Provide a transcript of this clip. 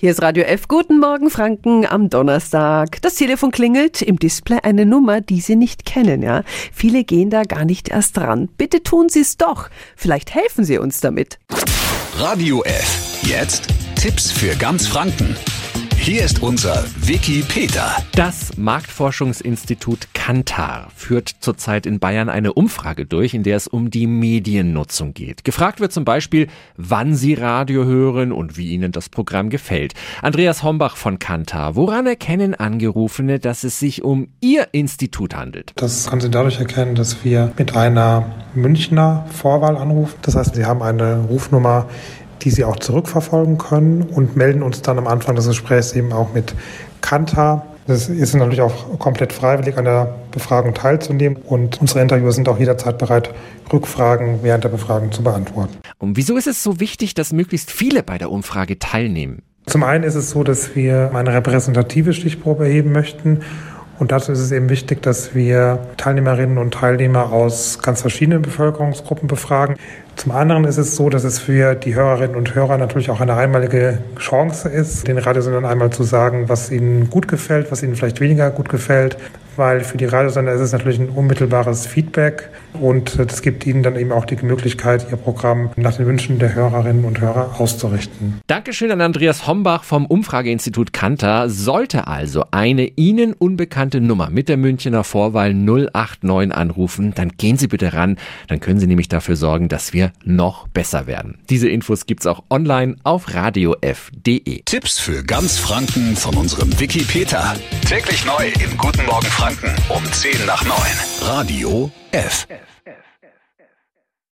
Hier ist Radio F. Guten Morgen, Franken, am Donnerstag. Das Telefon klingelt, im Display eine Nummer, die Sie nicht kennen, ja. Viele gehen da gar nicht erst dran. Bitte tun Sie es doch. Vielleicht helfen Sie uns damit. Radio F. Jetzt Tipps für ganz Franken. Hier ist unser Wiki Peter. Das Marktforschungsinstitut Kantar führt zurzeit in Bayern eine Umfrage durch, in der es um die Mediennutzung geht. Gefragt wird zum Beispiel, wann Sie Radio hören und wie Ihnen das Programm gefällt. Andreas Hombach von Kantar, woran erkennen Angerufene, dass es sich um Ihr Institut handelt? Das können Sie dadurch erkennen, dass wir mit einer Münchner Vorwahl anrufen. Das heißt, Sie haben eine Rufnummer, die Sie auch zurückverfolgen können und melden uns dann am Anfang des Gesprächs eben auch mit Kanta. Es ist natürlich auch komplett freiwillig, an der Befragung teilzunehmen und unsere Interviewer sind auch jederzeit bereit, Rückfragen während der Befragung zu beantworten. Und wieso ist es so wichtig, dass möglichst viele bei der Umfrage teilnehmen? Zum einen ist es so, dass wir eine repräsentative Stichprobe erheben möchten und dazu ist es eben wichtig, dass wir Teilnehmerinnen und Teilnehmer aus ganz verschiedenen Bevölkerungsgruppen befragen. Zum anderen ist es so, dass es für die Hörerinnen und Hörer natürlich auch eine einmalige Chance ist, den Radiosendern einmal zu sagen, was ihnen gut gefällt, was ihnen vielleicht weniger gut gefällt, weil für die Radiosender ist es natürlich ein unmittelbares Feedback und das gibt ihnen dann eben auch die Möglichkeit, ihr Programm nach den Wünschen der Hörerinnen und Hörer auszurichten. Dankeschön an Andreas Hombach vom Umfrageinstitut Kantar. Sollte also eine Ihnen unbekannte Nummer mit der Münchner Vorwahl 089 anrufen, dann gehen Sie bitte ran, dann können Sie nämlich dafür sorgen, dass wir noch besser werden. Diese Infos gibt's auch online auf radiof.de. Tipps für ganz Franken von unserem Wiki Peter. Täglich neu im Guten Morgen Franken um 10 nach 9. Radio F.